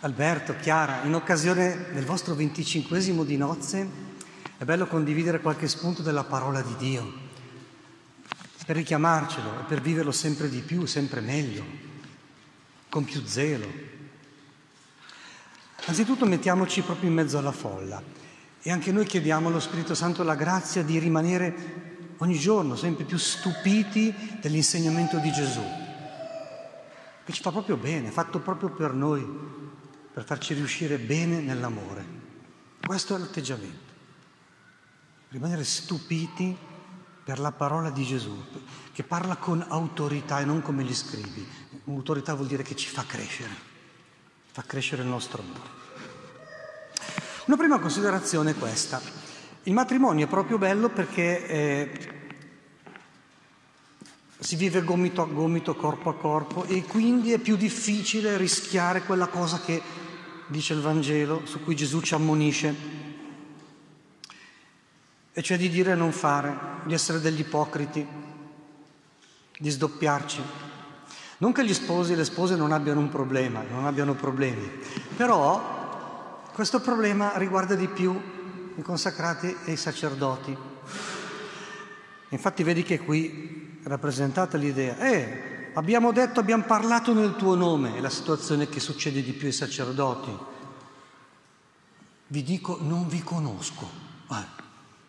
Alberto, Chiara, in occasione del vostro venticinquesimo di nozze è bello condividere qualche spunto della parola di Dio, per richiamarcelo e per viverlo sempre di più, sempre meglio, con più zelo. Anzitutto mettiamoci proprio in mezzo alla folla. E anche noi chiediamo allo Spirito Santo la grazia di rimanere ogni giorno sempre più stupiti dell'insegnamento di Gesù, che ci fa proprio bene, fatto proprio per noi, per farci riuscire bene nell'amore. Questo è l'atteggiamento. Rimanere stupiti per la parola di Gesù, che parla con autorità e non come gli scrivi. Autorità vuol dire che ci fa crescere, fa crescere il nostro amore. Una prima considerazione è questa. Il matrimonio è proprio bello perché eh, si vive gomito a gomito, corpo a corpo e quindi è più difficile rischiare quella cosa che dice il Vangelo, su cui Gesù ci ammonisce, e cioè di dire e non fare, di essere degli ipocriti, di sdoppiarci. Non che gli sposi e le spose non abbiano un problema, non abbiano problemi, però questo problema riguarda di più i consacrati e i sacerdoti. Infatti vedi che qui rappresentata l'idea, eh, Abbiamo detto, abbiamo parlato nel tuo nome, è la situazione che succede di più ai sacerdoti. Vi dico, non vi conosco. Eh,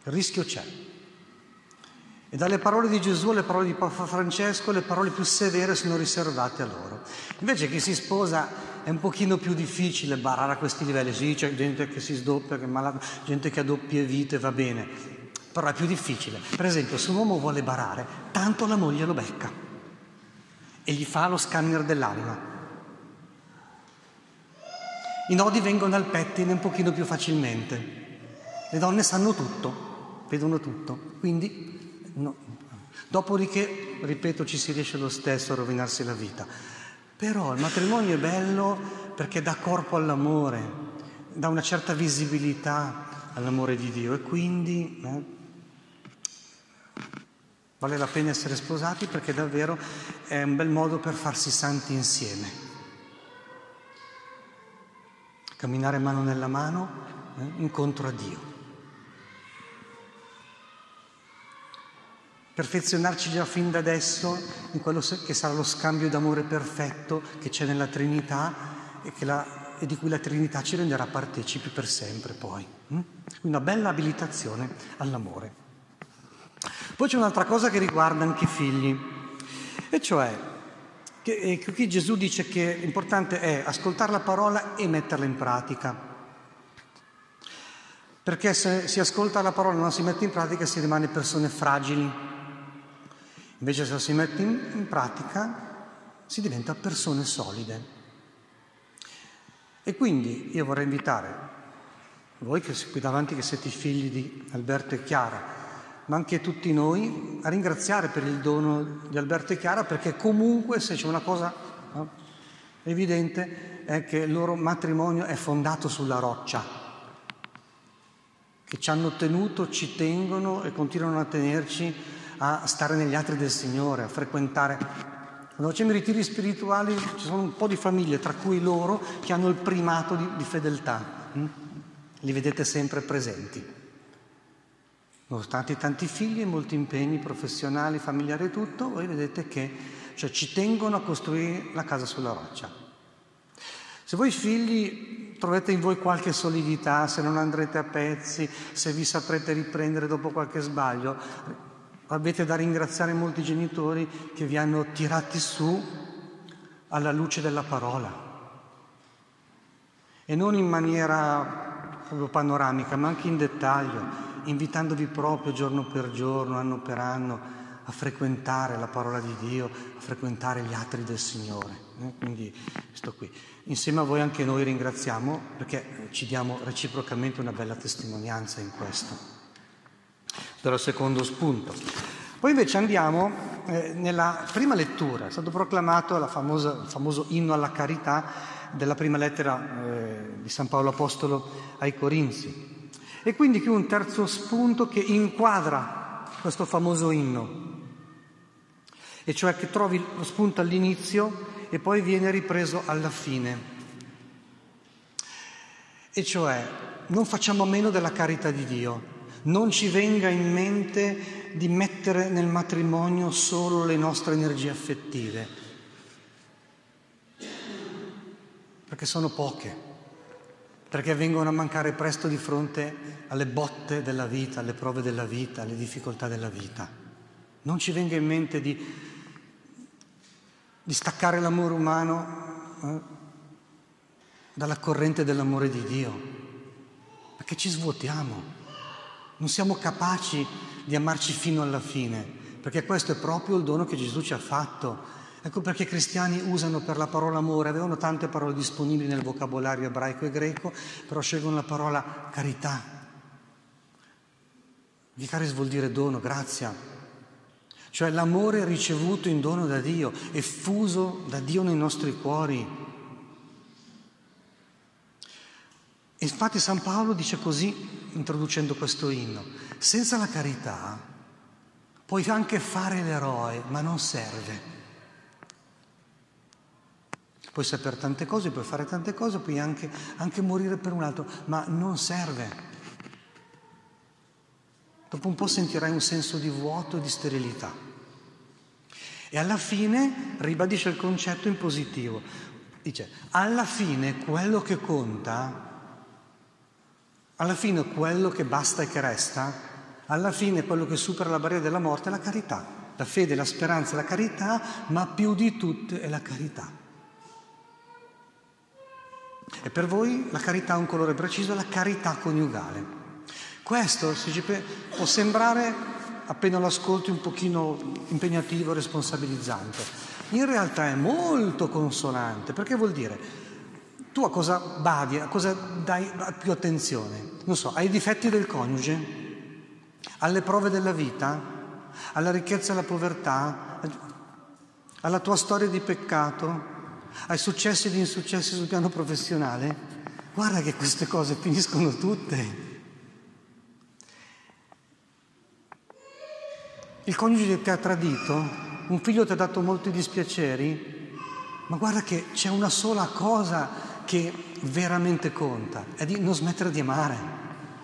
il rischio c'è. E dalle parole di Gesù alle parole di Papa Francesco le parole più severe sono riservate a loro. Invece chi si sposa è un pochino più difficile barare a questi livelli. Sì, c'è gente che si sdoppia, che malata, gente che ha doppie vite, va bene. Però è più difficile. Per esempio, se un uomo vuole barare, tanto la moglie lo becca e gli fa lo scanner dell'anima. I nodi vengono al pettine un pochino più facilmente. Le donne sanno tutto, vedono tutto, quindi no. dopodiché, ripeto, ci si riesce lo stesso a rovinarsi la vita. Però il matrimonio è bello perché dà corpo all'amore, dà una certa visibilità all'amore di Dio e quindi eh, Vale la pena essere sposati perché davvero è un bel modo per farsi santi insieme. Camminare mano nella mano eh, incontro a Dio. Perfezionarci già fin da adesso in quello che sarà lo scambio d'amore perfetto che c'è nella Trinità e, la, e di cui la Trinità ci renderà partecipi per sempre poi. Hm? Quindi una bella abilitazione all'amore. Poi c'è un'altra cosa che riguarda anche i figli, e cioè che, eh, qui Gesù dice che l'importante è ascoltare la parola e metterla in pratica. Perché se si ascolta la parola e non si mette in pratica si rimane persone fragili. Invece se si mette in, in pratica si diventa persone solide. E quindi io vorrei invitare voi che qui davanti che siete i figli di Alberto e Chiara, ma anche tutti noi a ringraziare per il dono di Alberto e Chiara perché comunque se c'è una cosa no, evidente è che il loro matrimonio è fondato sulla roccia, che ci hanno tenuto, ci tengono e continuano a tenerci a stare negli altri del Signore, a frequentare. Quando facciamo i ritiri spirituali ci sono un po' di famiglie, tra cui loro, che hanno il primato di, di fedeltà. Hm? Li vedete sempre presenti. Nonostante tanti figli molti impegni professionali, familiari e tutto, voi vedete che cioè, ci tengono a costruire la casa sulla roccia. Se voi figli trovate in voi qualche solidità, se non andrete a pezzi, se vi saprete riprendere dopo qualche sbaglio, avete da ringraziare molti genitori che vi hanno tirati su alla luce della parola. E non in maniera proprio panoramica, ma anche in dettaglio invitandovi proprio giorno per giorno, anno per anno, a frequentare la parola di Dio, a frequentare gli altri del Signore. Eh? Quindi sto qui. Insieme a voi anche noi ringraziamo perché ci diamo reciprocamente una bella testimonianza in questo. Però secondo spunto. Poi invece andiamo eh, nella prima lettura, è stato proclamato famosa, il famoso inno alla carità della prima lettera eh, di San Paolo Apostolo ai Corinzi. E quindi qui un terzo spunto che inquadra questo famoso inno, e cioè che trovi lo spunto all'inizio e poi viene ripreso alla fine. e cioè non facciamo a meno della carità di Dio. Non ci venga in mente di mettere nel matrimonio solo le nostre energie affettive, perché sono poche, perché vengono a mancare presto di fronte alle botte della vita, alle prove della vita, alle difficoltà della vita. Non ci venga in mente di, di staccare l'amore umano eh, dalla corrente dell'amore di Dio, perché ci svuotiamo. Non siamo capaci di amarci fino alla fine, perché questo è proprio il dono che Gesù ci ha fatto. Ecco perché i cristiani usano per la parola amore, avevano tante parole disponibili nel vocabolario ebraico e greco, però scelgono la parola carità. Vicaris vuol dire dono, grazia, cioè l'amore ricevuto in dono da Dio, effuso da Dio nei nostri cuori. Infatti San Paolo dice così, introducendo questo inno, senza la carità puoi anche fare l'eroe, ma non serve. Puoi sapere tante cose, puoi fare tante cose, puoi anche, anche morire per un altro, ma non serve. Dopo un po' sentirai un senso di vuoto di sterilità. E alla fine ribadisce il concetto in positivo. Dice, alla fine quello che conta alla fine quello che basta e che resta, alla fine quello che supera la barriera della morte è la carità. La fede, la speranza, la carità, ma più di tutte è la carità. E per voi la carità ha un colore preciso, la carità coniugale. Questo può sembrare, appena lo ascolti, un pochino impegnativo, responsabilizzante. In realtà è molto consonante, perché vuol dire tu a cosa badi, a cosa dai più attenzione? Non so, ai difetti del coniuge, alle prove della vita, alla ricchezza e alla povertà, alla tua storia di peccato, ai successi ed insuccessi sul piano professionale. Guarda che queste cose finiscono tutte. Il coniuge ti ha tradito, un figlio ti ha dato molti dispiaceri, ma guarda che c'è una sola cosa che veramente conta, è di non smettere di amare,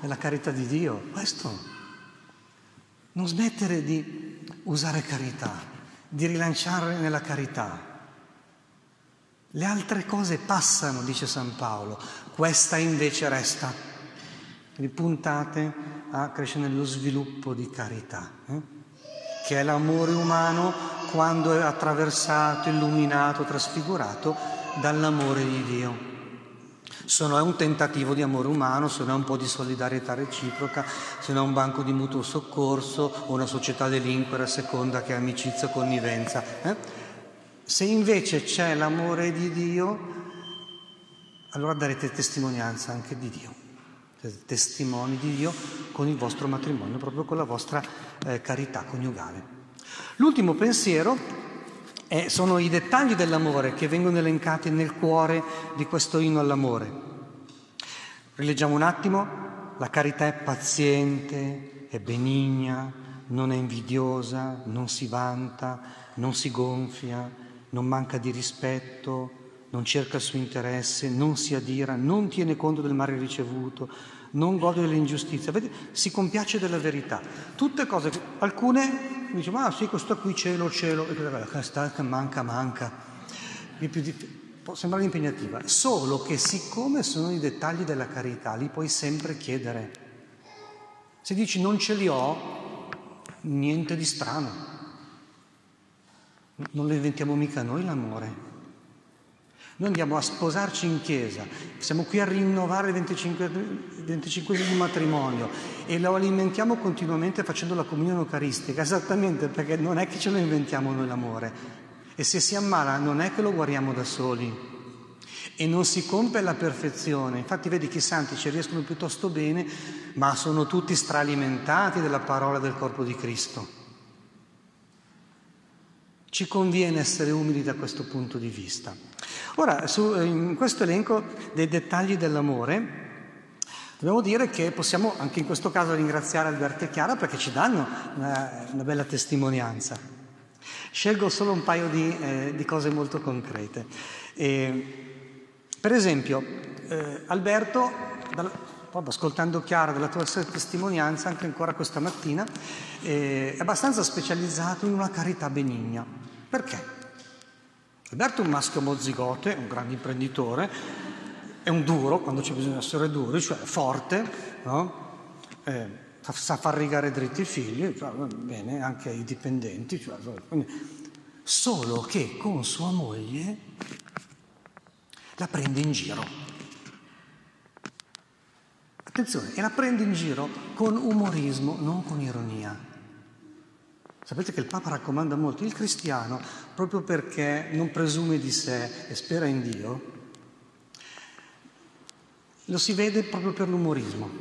è la carità di Dio, questo. Non smettere di usare carità, di rilanciare nella carità. Le altre cose passano, dice San Paolo, questa invece resta. Quindi puntate a crescere nello sviluppo di carità, eh? che è l'amore umano quando è attraversato, illuminato, trasfigurato dall'amore di Dio. Se non è un tentativo di amore umano, se non è un po' di solidarietà reciproca, se non è un banco di mutuo soccorso o una società delinquere a seconda che è amicizia o connivenza. Eh? Se invece c'è l'amore di Dio, allora darete testimonianza anche di Dio. Siete testimoni di Dio con il vostro matrimonio, proprio con la vostra eh, carità coniugale. L'ultimo pensiero e sono i dettagli dell'amore che vengono elencati nel cuore di questo inno all'amore. Rileggiamo un attimo, la carità è paziente, è benigna, non è invidiosa, non si vanta, non si gonfia, non manca di rispetto, non cerca il suo interesse, non si adira, non tiene conto del male ricevuto, non gode dell'ingiustizia, Vedete? si compiace della verità. Tutte cose che alcune dice ma sì questo qui cielo cielo e questa che manca manca può sembrare impegnativa solo che siccome sono i dettagli della carità li puoi sempre chiedere se dici non ce li ho niente di strano non lo inventiamo mica noi l'amore noi andiamo a sposarci in chiesa, siamo qui a rinnovare il 25, 25 di matrimonio e lo alimentiamo continuamente facendo la comunione eucaristica, esattamente perché non è che ce lo inventiamo noi l'amore. E se si ammala non è che lo guariamo da soli e non si compie la perfezione. Infatti vedi che i santi ci riescono piuttosto bene, ma sono tutti stralimentati della parola del corpo di Cristo. Ci conviene essere umili da questo punto di vista. Ora, su, in questo elenco dei dettagli dell'amore, dobbiamo dire che possiamo anche in questo caso ringraziare Alberto e Chiara perché ci danno una, una bella testimonianza. Scelgo solo un paio di, eh, di cose molto concrete. E, per esempio, eh, Alberto dalla, proprio ascoltando Chiara della tua testimonianza anche ancora questa mattina, eh, è abbastanza specializzato in una carità benigna. Perché? Alberto è un maschio mozigote, un grande imprenditore, è un duro quando c'è bisogno di essere duri, cioè forte, no? eh, sa far rigare dritti i figli, cioè, bene, anche i dipendenti, cioè, solo che con sua moglie la prende in giro. Attenzione, e la prende in giro con umorismo, non con ironia. Sapete che il Papa raccomanda molto il cristiano, proprio perché non presume di sé e spera in Dio, lo si vede proprio per l'umorismo,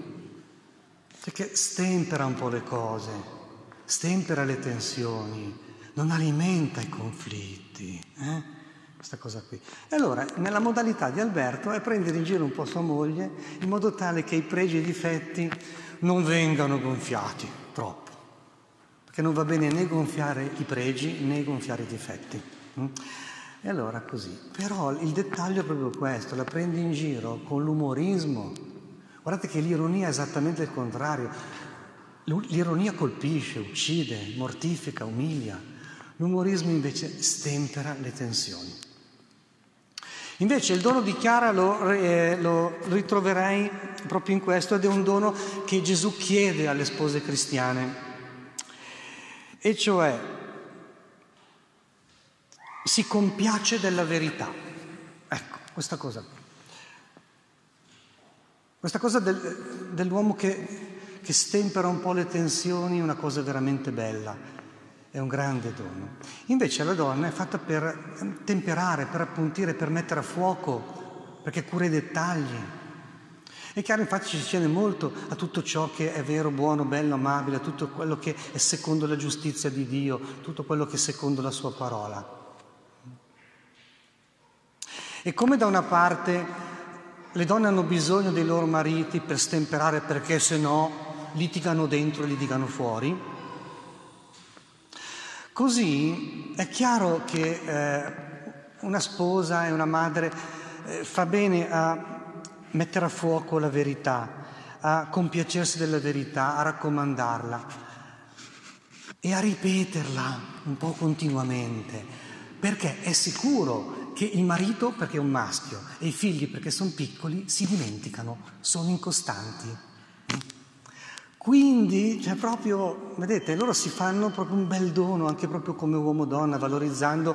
perché stempera un po' le cose, stempera le tensioni, non alimenta i conflitti. Eh? Questa cosa qui. E allora, nella modalità di Alberto è prendere in giro un po' sua moglie in modo tale che i pregi e i difetti non vengano gonfiati troppo che non va bene né gonfiare i pregi né gonfiare i difetti. Mm? E allora così. Però il dettaglio è proprio questo, la prendi in giro con l'umorismo. Guardate che l'ironia è esattamente il contrario. L'ironia colpisce, uccide, mortifica, umilia. L'umorismo invece stempera le tensioni. Invece il dono di Chiara lo, eh, lo, ritroverei proprio in questo ed è un dono che Gesù chiede alle spose cristiane e cioè si compiace della verità. Ecco, questa cosa. Questa cosa del, dell'uomo che, che stempera un po' le tensioni è una cosa veramente bella, è un grande dono. Invece la donna è fatta per temperare, per appuntire, per mettere a fuoco, perché cura i dettagli, è chiaro, infatti, ci tiene molto a tutto ciò che è vero, buono, bello, amabile, a tutto quello che è secondo la giustizia di Dio, tutto quello che è secondo la sua parola. E come da una parte le donne hanno bisogno dei loro mariti per stemperare perché se no litigano dentro e litigano fuori, così è chiaro che eh, una sposa e una madre eh, fa bene a mettere a fuoco la verità, a compiacersi della verità, a raccomandarla e a ripeterla un po' continuamente, perché è sicuro che il marito, perché è un maschio, e i figli, perché sono piccoli, si dimenticano, sono incostanti. Quindi, cioè proprio, vedete, loro si fanno proprio un bel dono, anche proprio come uomo-donna, valorizzando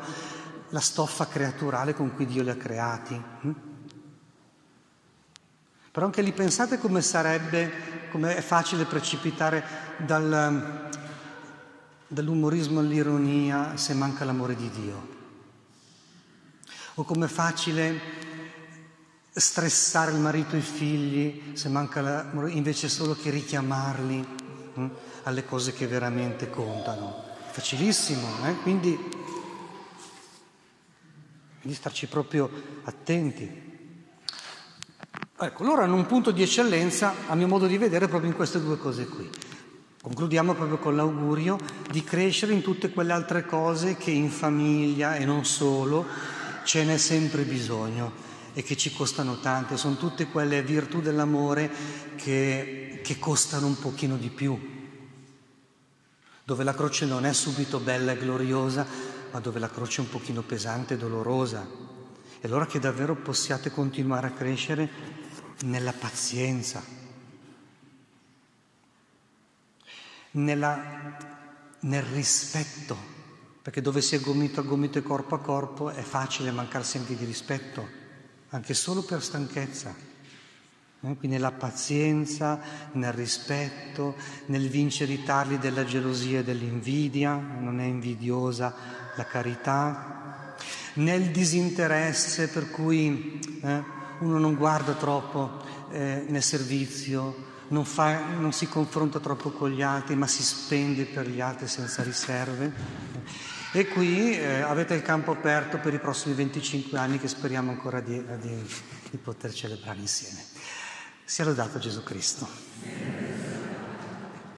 la stoffa creaturale con cui Dio li ha creati. Però anche lì pensate come sarebbe, come è facile precipitare dal, dall'umorismo all'ironia se manca l'amore di Dio. O com'è facile stressare il marito e i figli se manca l'amore, invece solo che richiamarli hm, alle cose che veramente contano. Facilissimo, eh? quindi, quindi starci proprio attenti. Ecco, loro hanno un punto di eccellenza, a mio modo di vedere, proprio in queste due cose qui. Concludiamo proprio con l'augurio di crescere in tutte quelle altre cose che in famiglia e non solo ce n'è sempre bisogno e che ci costano tante. Sono tutte quelle virtù dell'amore che, che costano un pochino di più, dove la croce non è subito bella e gloriosa, ma dove la croce è un pochino pesante e dolorosa. E allora che davvero possiate continuare a crescere nella pazienza, nella, nel rispetto, perché dove si è gomito a gomito e corpo a corpo è facile mancarsi anche di rispetto, anche solo per stanchezza. Eh, quindi nella pazienza, nel rispetto, nel vincere i tarli della gelosia e dell'invidia, non è invidiosa la carità, nel disinteresse per cui eh, uno non guarda troppo eh, nel servizio, non, fa, non, si confronta troppo con gli altri, ma si spende per gli altri senza riserve. E qui eh, avete il campo aperto per i prossimi 25 anni che speriamo ancora di, di, di poter celebrare insieme. Sia lodato Gesù Cristo.